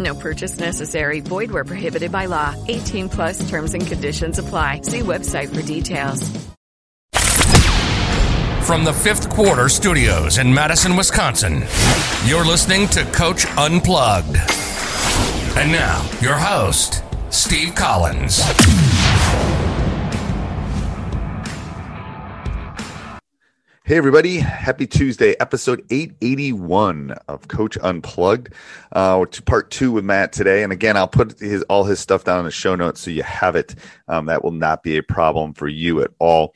No purchase necessary. Void where prohibited by law. 18 plus terms and conditions apply. See website for details. From the fifth quarter studios in Madison, Wisconsin, you're listening to Coach Unplugged. And now, your host, Steve Collins. Hey, everybody. Happy Tuesday, episode 881 of Coach Unplugged. Uh, to part two with Matt today. And again, I'll put his, all his stuff down in the show notes so you have it. Um, that will not be a problem for you at all.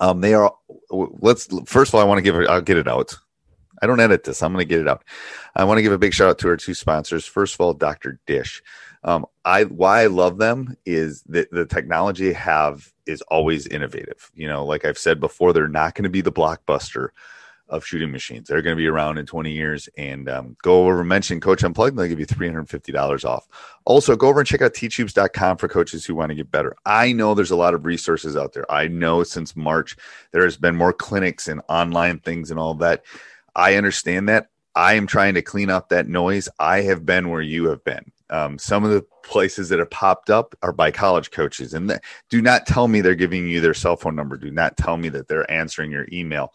Um, they are, let's, first of all, I want to give I'll get it out. I don't edit this. I'm going to get it out. I want to give a big shout out to our two sponsors. First of all, Dr. Dish. Um, I why I love them is that the technology have is always innovative. You know, like I've said before, they're not going to be the blockbuster of shooting machines. They're going to be around in 20 years. And um, go over and mention Coach Unplugged, they'll give you $350 off. Also, go over and check out teachhoops.com for coaches who want to get better. I know there's a lot of resources out there. I know since March there has been more clinics and online things and all that. I understand that. I am trying to clean up that noise. I have been where you have been. Um, some of the places that have popped up are by college coaches, and th- do not tell me they're giving you their cell phone number. Do not tell me that they're answering your email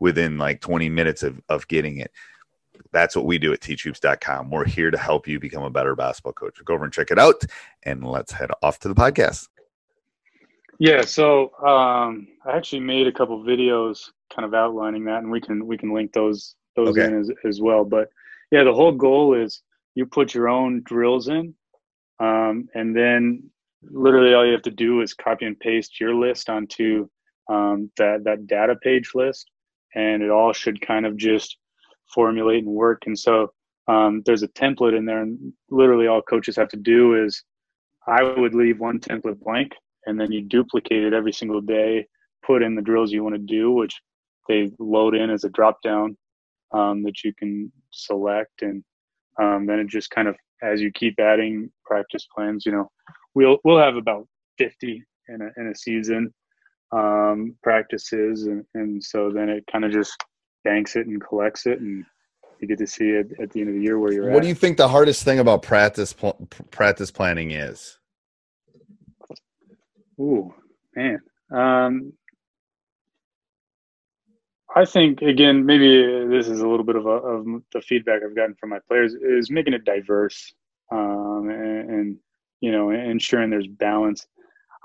within like 20 minutes of, of getting it. That's what we do at teachhoops.com. We're here to help you become a better basketball coach. Go over and check it out, and let's head off to the podcast. Yeah, so um, I actually made a couple videos kind of outlining that, and we can we can link those those okay. in as, as well. But yeah, the whole goal is you put your own drills in, um, and then literally all you have to do is copy and paste your list onto um, that that data page list, and it all should kind of just formulate and work. And so um, there's a template in there, and literally all coaches have to do is I would leave one template blank, and then you duplicate it every single day. Put in the drills you want to do, which they load in as a drop down um, that you can select, and um, then it just kind of as you keep adding practice plans, you know, we'll we'll have about 50 in a in a season um, practices, and, and so then it kind of just banks it and collects it, and you get to see it at the end of the year where you're what at. What do you think the hardest thing about practice pl- practice planning is? Ooh, man. Um, I think again, maybe this is a little bit of, a, of the feedback I've gotten from my players is making it diverse um, and, and, you know ensuring there's balance.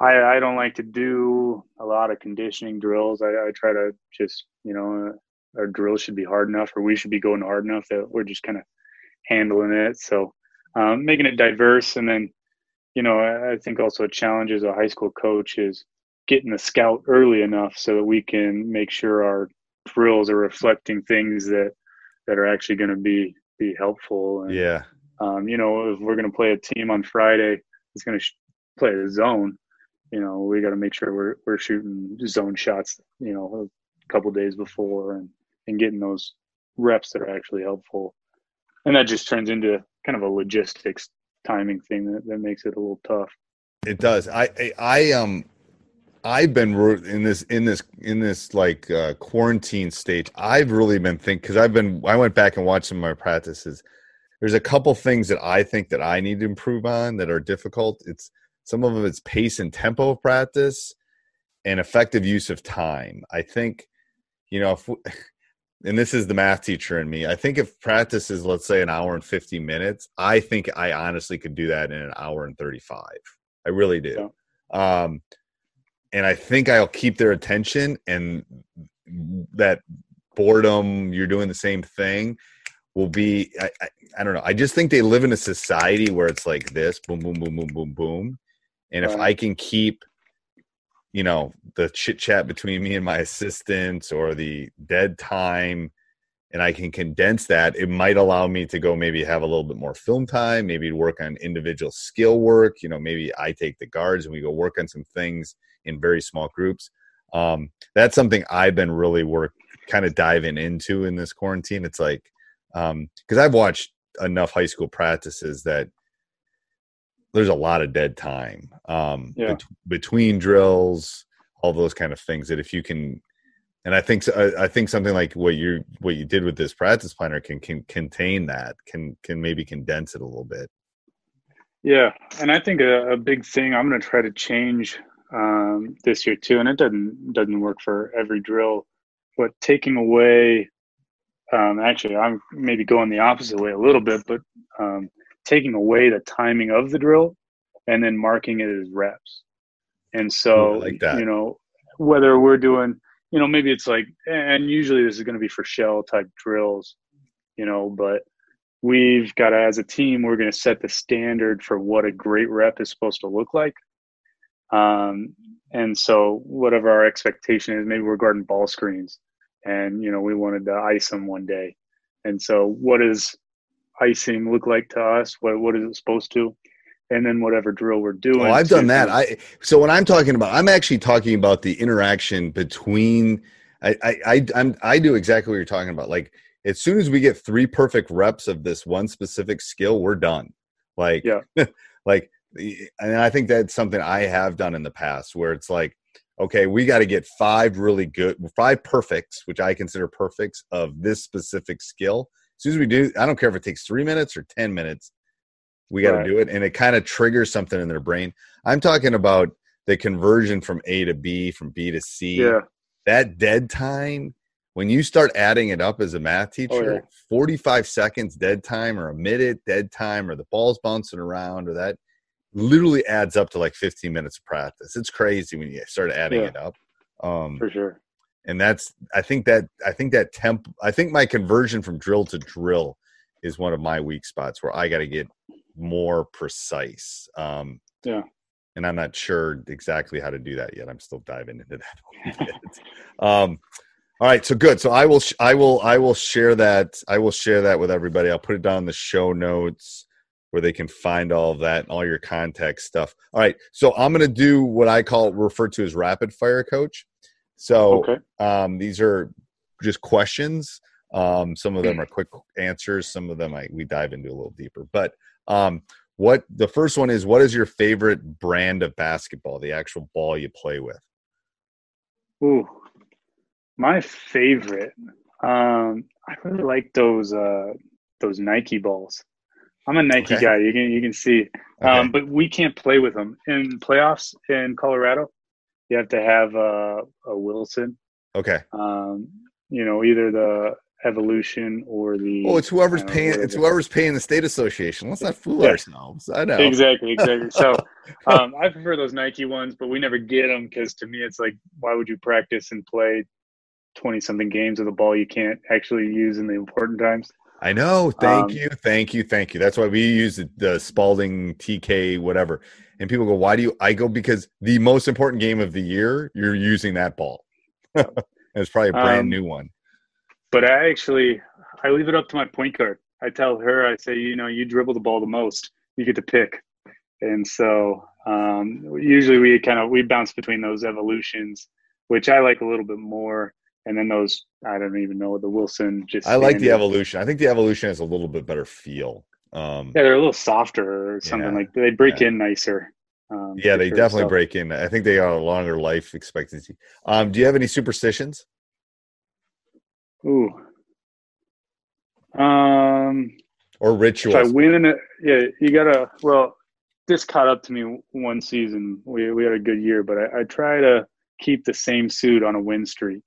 I, I don't like to do a lot of conditioning drills. I, I try to just you know our drills should be hard enough, or we should be going hard enough that we're just kind of handling it. So um, making it diverse, and then you know I, I think also a challenge as a high school coach is getting the scout early enough so that we can make sure our drills are reflecting things that that are actually going to be be helpful. And, yeah. Um, you know, if we're going to play a team on Friday, it's going to sh- play a zone. You know, we got to make sure we're we're shooting zone shots. You know, a couple days before and and getting those reps that are actually helpful. And that just turns into kind of a logistics timing thing that, that makes it a little tough. It does. I, I, I um I've been in this in this in this like uh, quarantine stage. I've really been thinking because I've been I went back and watched some of my practices. There's a couple things that I think that I need to improve on that are difficult. It's some of them it's pace and tempo of practice and effective use of time. I think you know if and this is the math teacher in me. I think if practice is let's say an hour and 50 minutes, I think I honestly could do that in an hour and 35. I really do. Yeah. Um and I think I'll keep their attention and that boredom, you're doing the same thing will be I, I, I, don't know. I just think they live in a society where it's like this, boom, boom, boom, boom, boom, boom. And right. if I can keep, you know, the chit chat between me and my assistants or the dead time and I can condense that, it might allow me to go maybe have a little bit more film time, maybe work on individual skill work. You know, maybe I take the guards and we go work on some things in very small groups. Um, that's something I've been really work kind of diving into in this quarantine. It's like because um, I've watched enough high school practices that there's a lot of dead time um, yeah. bet- between drills, all those kind of things. That if you can, and I think I think something like what you what you did with this practice planner can can contain that can can maybe condense it a little bit. Yeah, and I think a, a big thing I'm going to try to change um, this year too, and it doesn't doesn't work for every drill, but taking away. Um, actually, I'm maybe going the opposite way a little bit, but um, taking away the timing of the drill and then marking it as reps. And so, like you know, whether we're doing, you know, maybe it's like, and usually this is going to be for shell type drills, you know, but we've got to, as a team, we're going to set the standard for what a great rep is supposed to look like. Um, and so whatever our expectation is, maybe we're guarding ball screens and, you know, we wanted to ice them one day. And so what does icing look like to us? What, what is it supposed to? And then whatever drill we're oh, doing. Oh, I've done that. I, so when I'm talking about, I'm actually talking about the interaction between, I, I, I, I'm, I do exactly what you're talking about. Like as soon as we get three perfect reps of this one specific skill, we're done. Like, yeah. like eh, and I think that's something I have done in the past where it's like, okay, we got to get five really good, five perfects, which I consider perfects of this specific skill. As soon as we do, I don't care if it takes three minutes or 10 minutes, we got to right. do it. And it kind of triggers something in their brain. I'm talking about the conversion from A to B, from B to C. Yeah. That dead time, when you start adding it up as a math teacher, oh, yeah. 45 seconds dead time or a minute dead time or the ball's bouncing around or that literally adds up to like 15 minutes of practice. It's crazy when you start adding yeah, it up. Um, for sure. And that's, I think that, I think that temp, I think my conversion from drill to drill is one of my weak spots where I got to get more precise. Um, yeah. And I'm not sure exactly how to do that yet. I'm still diving into that. um, all right, so good. So I will, sh- I will, I will share that. I will share that with everybody. I'll put it down in the show notes where they can find all of that and all your contact stuff. All right, so I'm going to do what I call refer to as rapid fire coach. So okay. um, these are just questions. Um, some of them are quick answers. Some of them I, we dive into a little deeper. But um, what the first one is: What is your favorite brand of basketball? The actual ball you play with. Ooh, my favorite. Um, I really like those uh, those Nike balls. I'm a Nike okay. guy. You can you can see, okay. um, but we can't play with them in playoffs in Colorado. You have to have a, a Wilson. Okay. Um, you know, either the Evolution or the. Oh, it's whoever's paying. It's whoever's paying the state association. Let's not fool yeah. ourselves. I know exactly, exactly. So, um, I prefer those Nike ones, but we never get them because to me, it's like, why would you practice and play twenty something games with a ball you can't actually use in the important times? I know. Thank um, you. Thank you. Thank you. That's why we use the, the Spalding TK, whatever. And people go, why do you? I go, because the most important game of the year, you're using that ball. it's probably a brand um, new one. But I actually, I leave it up to my point guard. I tell her, I say, you know, you dribble the ball the most, you get to pick. And so um, usually we kind of we bounce between those evolutions, which I like a little bit more and then those I don't even know the Wilson. Just I like the evolution. I think the evolution has a little bit better feel. Um, yeah, they're a little softer or something yeah, like they break yeah. in nicer. Um, yeah, they sure. definitely so, break in. I think they got a longer life expectancy. Um, do you have any superstitions? Ooh. Um, or rituals? If I win in it, yeah, you gotta. Well, this caught up to me one season. We we had a good year, but I, I try to keep the same suit on a win streak.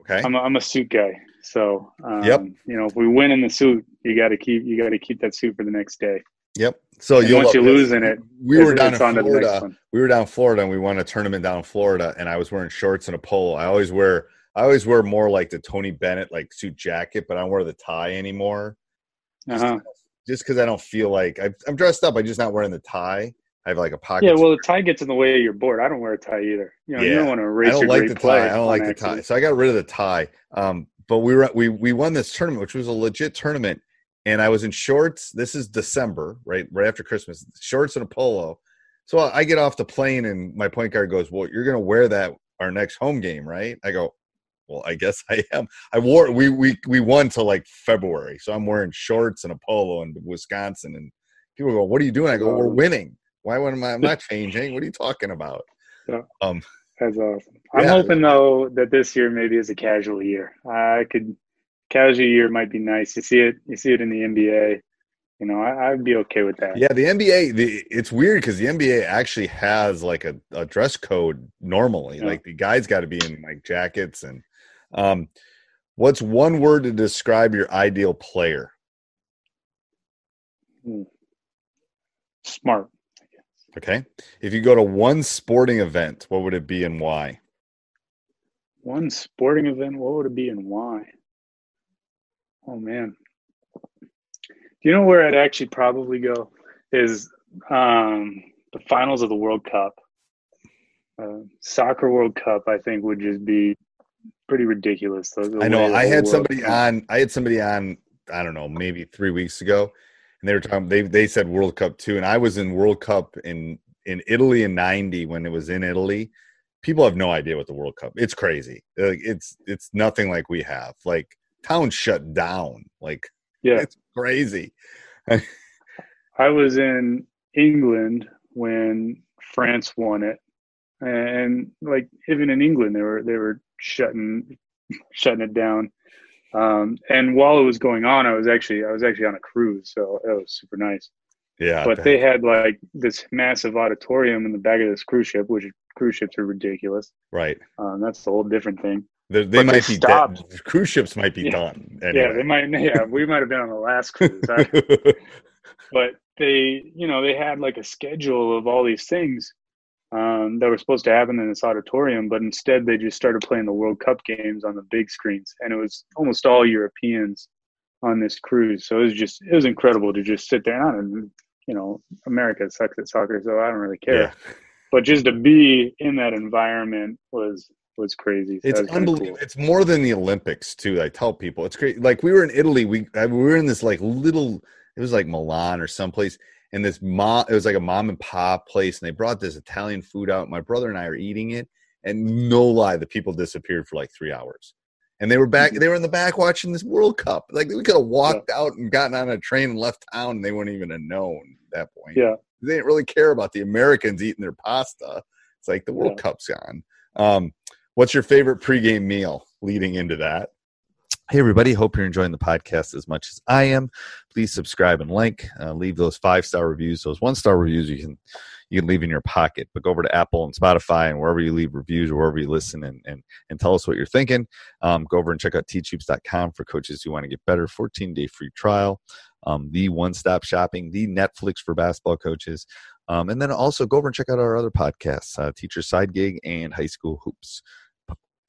Okay. I'm a, I'm a suit guy, so um, Yep. You know, if we win in the suit, you got to keep you got to keep that suit for the next day. Yep. So And you'll once you lose in it, we were down in on to the next Florida. We were down in Florida and we won a tournament down in Florida, and I was wearing shorts and a polo. I always wear I always wear more like the Tony Bennett like suit jacket, but I don't wear the tie anymore. Uh-huh. Just because I don't feel like i I'm dressed up. I'm just not wearing the tie. I have like a pocket. Yeah, well, the tie gets in the way of your board. I don't wear a tie either. You know, you don't want to I don't like the tie. I don't on like the tie. So I got rid of the tie. Um, but we were we we won this tournament, which was a legit tournament, and I was in shorts. This is December, right right after Christmas. Shorts and a polo. So I get off the plane, and my point guard goes, "Well, you're going to wear that our next home game, right?" I go, "Well, I guess I am." I wore we we we won till like February, so I'm wearing shorts and a polo in Wisconsin, and people go, "What are you doing?" I go, "We're winning. Why would I? I'm not changing. What are you talking about?" Yeah. Um, That's awesome. I'm Yeah. hoping though that this year maybe is a casual year. I could casual year might be nice. You see it. You see it in the NBA. You know, I, I'd be okay with that. Yeah, the NBA. The it's weird because the NBA actually has like a, a dress code normally. Yeah. Like the guys got to be in like jackets and. Um, what's one word to describe your ideal player? Smart. Okay, if you go to one sporting event, what would it be and why? One sporting event. What would it be and why? Oh man. Do you know where I'd actually probably go? Is um, the finals of the World Cup. Uh, soccer World Cup, I think, would just be pretty ridiculous. The- the I know I had somebody on. I had somebody on. I don't know, maybe three weeks ago, and they were talking. They they said World Cup too, and I was in World Cup in in Italy in '90 when it was in Italy. People have no idea what the World Cup. It's crazy. Like it's it's nothing like we have. Like towns shut down. Like Yeah, it's crazy. I was in England when France won it, and like even in England, they were they were shutting shutting it down. Um, and while it was going on, I was actually I was actually on a cruise, so it was super nice. Yeah, but they had like this massive auditorium in the back of this cruise ship, which cruise ships are ridiculous. right. Um, that's the whole different thing. They, they But they might be stopped. dead. Cruise ships might be Yeah. done. Yeah, they might. Yeah, we might have been on the last cruise. I, but they you know they had like a schedule of all these things um, that were supposed to happen in this auditorium but instead they just started playing the world cup games on the big screens and it was almost all europeans on this cruise so it was just it was incredible to just sit there and you know america sucks at soccer so i don't really care yeah. but just to be in that environment was was crazy So It's was unbelievable. cool. It's more than the Olympics too. I tell people it's great. Like we were in Italy. We I- we were in this like little. It was like Milan or someplace, and this mom. It was like a mom and pop place, and they brought this Italian food out. My brother and I are eating it, and no lie, the people disappeared for like three hours, and they were back. Mhm. They were in the back watching this World Cup. Like we could have walked out and gotten on a train and left town, and they wouldn't even have known at that point. yeah they didn't really care about the Americans eating their pasta. It's like the World Yeah. Cup's gone. Um, what's your favorite pregame meal leading into that? Hey, everybody. Hope you're enjoying the podcast as much as I am. Please subscribe and like. Uh, leave those five star reviews. Those one star reviews you can you can leave in your pocket. But go over to Apple and Spotify and wherever you leave reviews or wherever you listen and and, and tell us what you're thinking. Um, go over and check out teachhoops.com for coaches who want to get better. 14 day free trial. Um, the one stop shopping, the Netflix for basketball coaches. Um, and then also go over and check out our other podcasts, uh, Teacher Side Gig and High School Hoops.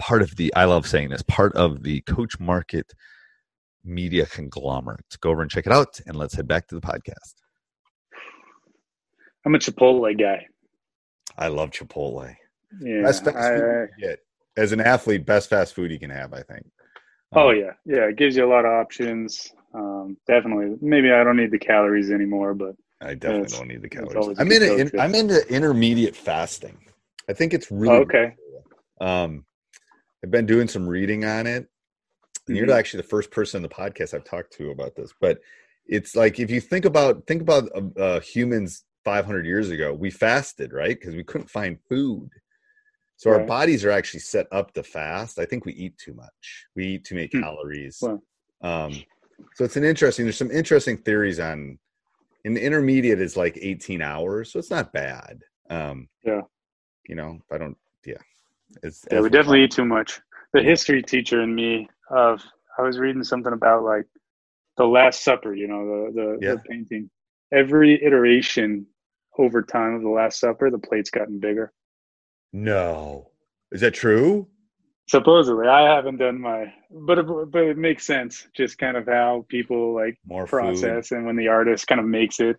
Part of the, I love saying this, part of the Coach Market media conglomerate. Go over and check it out, and let's head back to the podcast. i'm a chipotle guy I love Chipotle. yeah Best fast I- food get. As an athlete, best fast food you can have, I think. Oh Um, yeah, yeah. It gives you a lot of options. Um, definitely. Maybe I don't need the calories anymore, but I definitely It's- don't need the calories. I'm good in. I'm into intermediate fasting. I think it's really Oh, okay. cool. Um, I've been doing some reading on it. And You're Mhm. actually the first person in the podcast I've talked to about this, but it's like if you think about think about uh, uh, humans 500 years ago, we fasted, right? Because we couldn't find food. So right. our bodies are actually set up to fast. I think we eat too much. We eat too many hmm. calories. Well. Um, so it's an interesting. There's some interesting theories on. In the intermediate is like 18 hours, so it's not bad. Um, yeah. You know, I don't. Yeah. It's, yeah, we definitely eat too much. The history teacher in me of I was reading something about like the Last Supper. You know, the the, yeah. the painting. Every iteration over time of the Last Supper, the plate's gotten bigger. No, is that true? Supposedly, I haven't done my, but it, but it makes sense. Just kind of how people like More process, food. and when the artist kind of makes it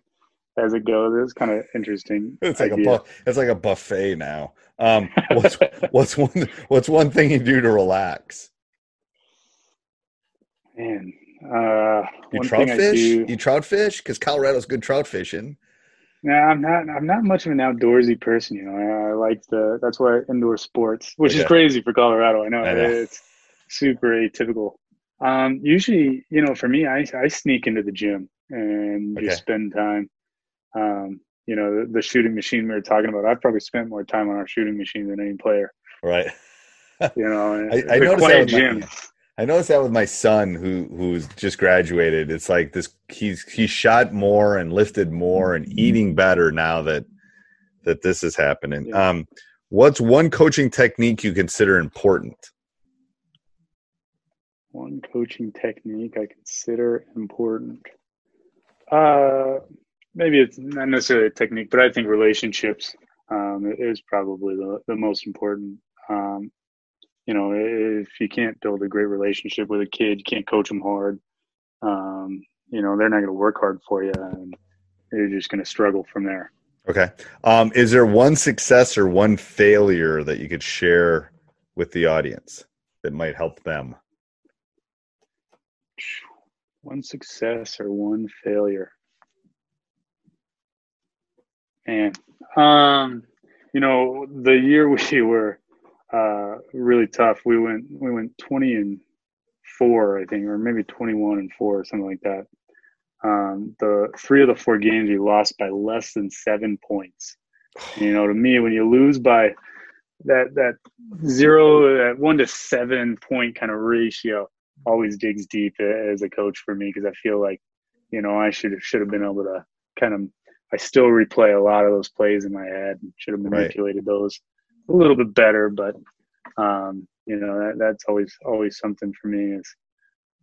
as it goes, it's kind of interesting. It's like idea. a bu- it's like a buffet now. Um, what's what's one what's one thing you do to relax? Man, uh, you trout fish? You trout fish because Colorado's good trout fishing. No, I'm not. I'm not much of an outdoorsy person. You know, I, I like the. That's why indoor sports, which okay. is crazy for Colorado. I know, I know. it's super atypical. Um, usually, you know, for me, I I sneak into the gym and okay. just spend time. Um, you know, the, the, shooting machine we were talking about. I've probably spent more time on our shooting machine than any player. Right. you know, I, I noticed quiet gym. My, I noticed that with my son who who's just graduated. It's like this he's he's shot more and lifted more and eating better now that that this is happening. Yeah. Um what's one coaching technique you consider important? One coaching technique I consider important. Uh maybe it's not necessarily a technique, but I think relationships um, is probably the, the most important. Um, you know, if you can't build a great relationship with a kid, you can't coach them hard. Um, you know, they're not going to work hard for you, and you're just going to struggle from there. Okay. Um, is there one success or one failure that you could share with the audience that might help them? One success or one failure. And um, you know, the year we were uh, really tough. We went we went twenty and four, I think, or maybe twenty one and four, or something like that. Um, the three of the four games we lost by less than seven points. You know, to me, when you lose by that that zero, that one to seven point kind of ratio, always digs deep as a coach for me because I feel like, you know, I should should have been able to kind of. I still replay a lot of those plays in my head and should have manipulated right. those a little bit better, but um, you know that, that's always always something for me is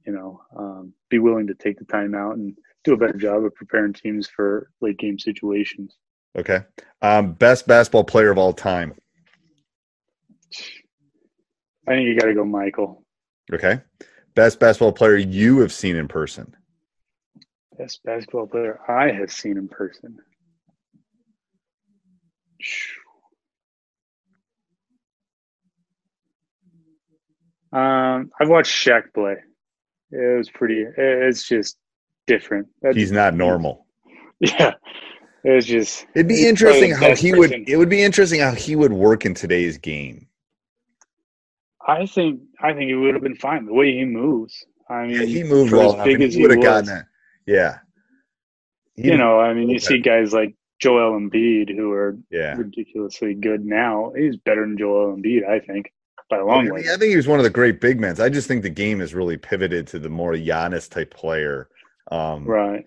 you know um, be willing to take the time out and do a better job of preparing teams for late game situations. Okay, um, best basketball player of all time. I think you got to go Michael. Okay, best basketball player you have seen in person. Best basketball player I have seen in person. Um, I've watched Shaq play. It was pretty. It's just different. That's, He's not normal. Yeah, it was just. It'd be interesting how he person. would. It would be interesting how he would work in today's game. I think. I think he would have been fine. The way he moves. I mean, yeah, he moved well. As big as he would have gotten that. Yeah. He you know, I mean, you see guys like Joel Embiid who are yeah. ridiculously good now. He's better than Joel Embiid, I think by a long I way. I think he was one of the great big men. I just think the game has really pivoted to the more Giannis type player. Um, right.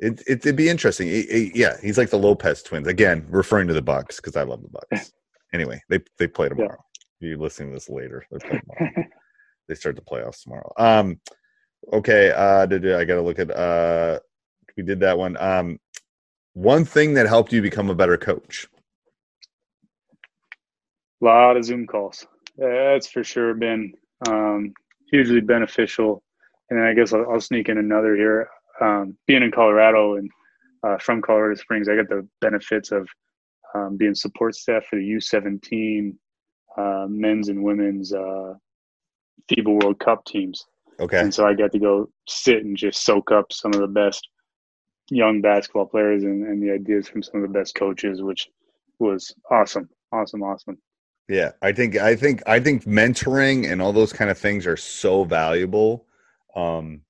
It, it would be interesting. It, it, yeah, he's like the Lopez twins again, referring to the Bucks because I love the Bucks. anyway, they they play tomorrow. Yeah. You're listening to this later. they start the playoffs tomorrow. Um, okay. Uh, I got to look at. Uh, we did that one. Um, one thing that helped you become a better coach. A lot of Zoom calls that's for sure been um, hugely beneficial. And then I guess I'll, I'll sneak in another here. Um, being in Colorado and uh, from Colorado Springs, I got the benefits of um, being support staff for the U17 uh, men's and women's uh, FIBA World Cup teams. Okay. And so I got to go sit and just soak up some of the best young basketball players and, and the ideas from some of the best coaches, which was awesome, awesome, awesome. Yeah, I think I think I think mentoring and all those kind of things are so valuable. Um,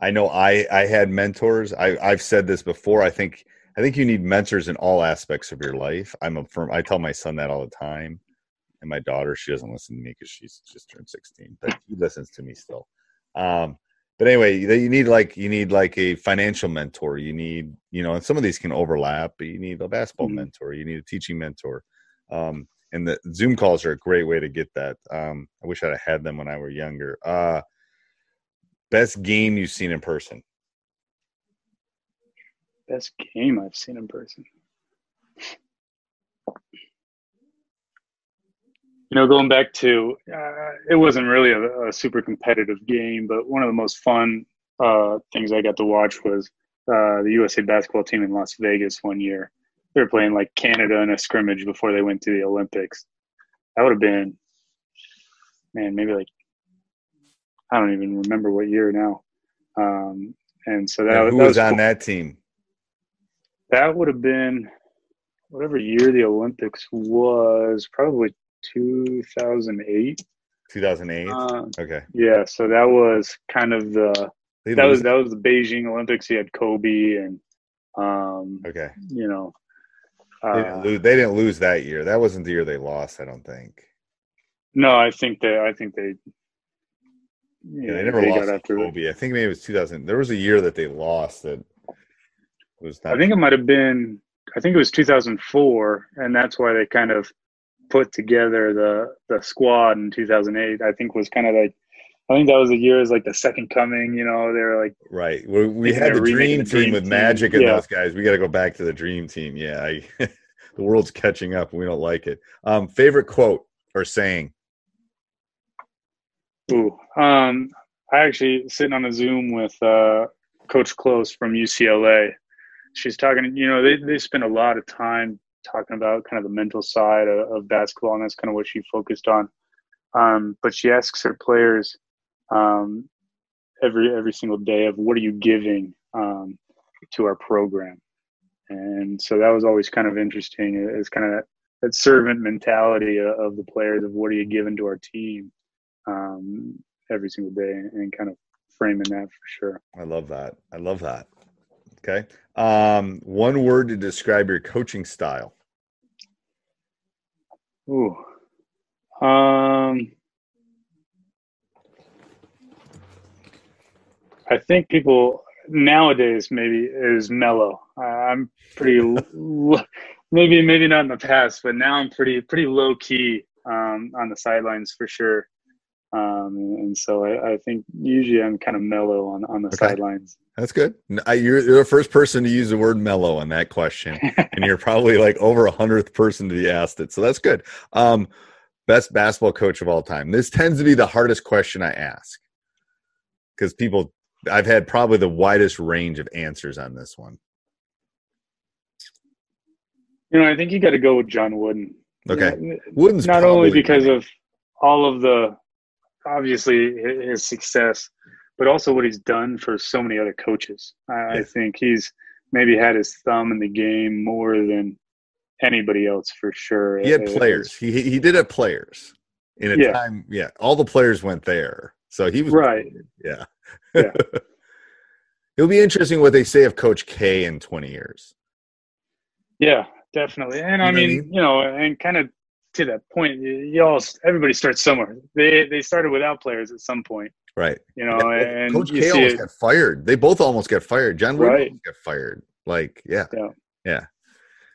I know I I had mentors. I I've said this before. I think I think you need mentors in all aspects of your life. I'm a firm. I tell my son that all the time, and my daughter she doesn't listen to me because she's just turned 16, but she listens to me still. Um, but anyway, you need like you need like a financial mentor. You need you know, and some of these can overlap. But you need a basketball mm-hmm. mentor. You need a teaching mentor. Um, and the Zoom calls are a great way to get that. Um, I wish I'd had them when I were younger. Uh, best game you've seen in person? Best game I've seen in person. You know, going back to uh, it wasn't really a, a, super competitive game, but one of the most fun uh, things I got to watch was uh, the USA basketball team in Las Vegas one year they were playing like Canada in a scrimmage before they went to the Olympics. That would have been, man, maybe like I don't even remember what year now. Um, and so that, and who that was, was on cool. that team? That would have been whatever year the Olympics was, probably 2008. 2008. Uh, okay. Yeah, so that was kind of the that was that was the Beijing Olympics. He had Kobe and um, okay, you know, they didn't, uh, lose, they didn't lose that year. That wasn't the year they lost. I don't think. No, I think they. I think they. Yeah, they never they lost after Kobe. I think maybe it was 2000. There was a year that they lost that was. that. I think it might have been. I think it was 2004, and that's why they kind of put together the the squad in 2008. I think was kind of like I think that was the year as like the second coming. You know, they're like right. We, we had the dream, the dream team with Magic and yeah. those guys. We got to go back to the dream team. Yeah, I, the world's catching up. and We don't like it. Um, favorite quote or saying? Ooh, um, I actually sitting on a Zoom with uh, Coach Close from UCLA. She's talking. You know, they they spend a lot of time talking about kind of the mental side of, of basketball, and that's kind of what she focused on. Um, but she asks her players um, every every single day of what are you giving um, to our program, and so that was always kind of interesting. It's kind of that, that servant mentality of the players of what are you giving to our team um, every single day, and kind of framing that for sure. I love that. I love that. Okay, um, one word to describe your coaching style. Ooh. Um, I think people nowadays maybe is mellow. Uh, I'm pretty maybe maybe not in the past, but now I'm pretty pretty low key um, on the sidelines for sure. Um, and so I, I, think usually I'm kind of mellow on on the okay. sidelines. That's good. I, you're, you're the first person to use the word mellow on that question, and you're probably like over a hundredth person to be asked it. So that's good. Um, best basketball coach of all time. This tends to be the hardest question I ask because people I've had probably the widest range of answers on this one. You know, I think you got to go with John Wooden. Okay, you know, Wooden's not only because of all of the obviously his success, but also what he's done for so many other coaches. I, I think he's maybe had his thumb in the game more than anybody else for sure. He had players. He he did have players in a yeah. time. Yeah, all the players went there, so he was right. Yeah. Yeah. It'll be interesting what they say of Coach K in 20 years. Yeah, definitely. And I, mean, I mean, you know, and kind of to that point, you all everybody starts somewhere. They they started without players at some point. Right. You know, yeah, and Coach K almost it. got fired. They both almost got fired. John Wood right. got fired. Like, yeah. Yeah. Yeah.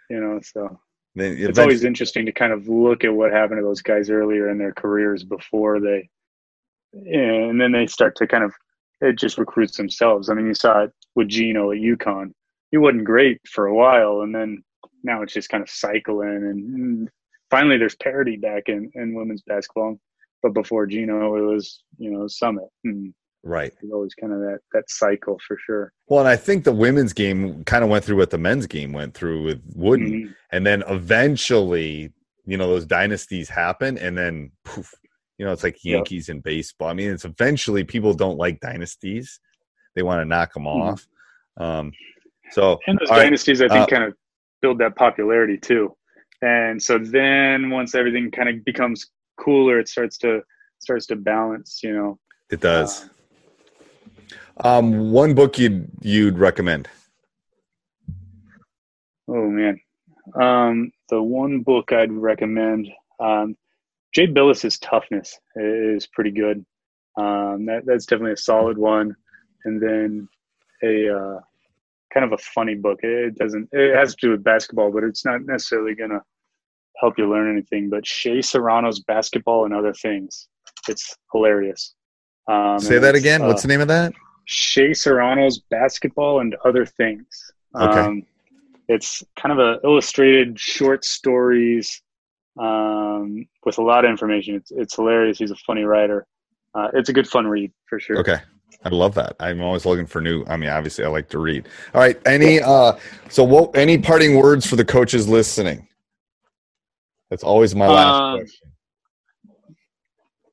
You know, so then it's always interesting to kind of look at what happened to those guys earlier in their careers before they and then they start to kind of it just recruits themselves. I mean, you saw it with Gino at UConn. He wasn't great for a while, and then now it's just kind of cycling. And, and finally, there's parity back in, in women's basketball. But before Gino, it was you know Summitt. And right. It's always kind of that that cycle for sure. Well, and I think the women's game kind of went through what the men's game went through with Wooden, mm-hmm. and then eventually, you know, those dynasties happen, and then poof, you know, it's like Yankees yep. in baseball. I mean, it's eventually people don't like dynasties; they want to knock them mm-hmm. off. Um, so, and those dynasties, right, I think, uh, kind of build that popularity too. And so then, once everything kind of becomes cooler, it starts to starts to balance. You know, it does. Uh, um, one book you'd you'd recommend? Oh man, um, the one book I'd recommend, um, Jay Bilas's Toughness is pretty good. Um, that, that's definitely a solid one. And then a uh, kind of a funny book. It doesn't. It has to do with basketball, but it's not necessarily gonna help you learn anything. But Shea Serrano's Basketball and Other Things. It's hilarious. Um, Say that again. Uh, What's the name of that? Shea Serrano's Basketball and Other Things. Okay. Um, it's kind of a illustrated short stories um, with a lot of information. It's it's hilarious. He's a funny writer. Uh, it's a good fun read for sure. Okay. I love that. I'm always looking for new. I mean, obviously, I like to read. All right. Any uh, so what? Any parting words for the coaches listening? That's always my last um, question.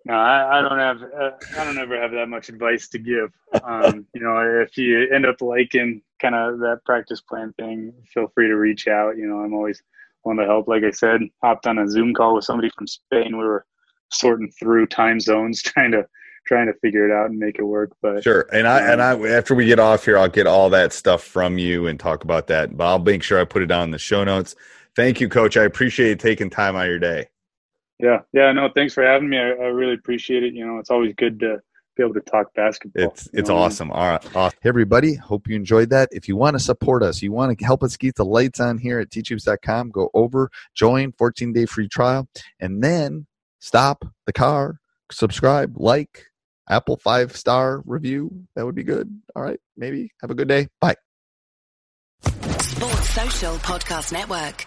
No, I, I don't have. Uh, I don't ever have that much advice to give. Um, you know, if you end up liking kind of that practice plan thing, feel free to reach out. You know, I'm always willing to help. Like I said, hopped on a Zoom call with somebody from Spain. We were sorting through time zones, trying to trying to figure it out and make it work. But sure, and I um, and I after we get off here, I'll get all that stuff from you and talk about that. But I'll make sure I put it on the show notes. Thank you, Coach. I appreciate you taking time out of your day. Yeah, yeah, no, thanks for having me. I, I really appreciate it. You know, it's always good to be able to talk basketball. It's it's know? awesome. All right, awesome. Hey everybody, hope you enjoyed that. If you want to support us, you want to help us keep the lights on here at teachhoops.com, go over, join, 14 day free trial, and then stop the car, subscribe, like, Apple five star review. That would be good. All right, maybe have a good day. Bye. Sports Social Podcast Network.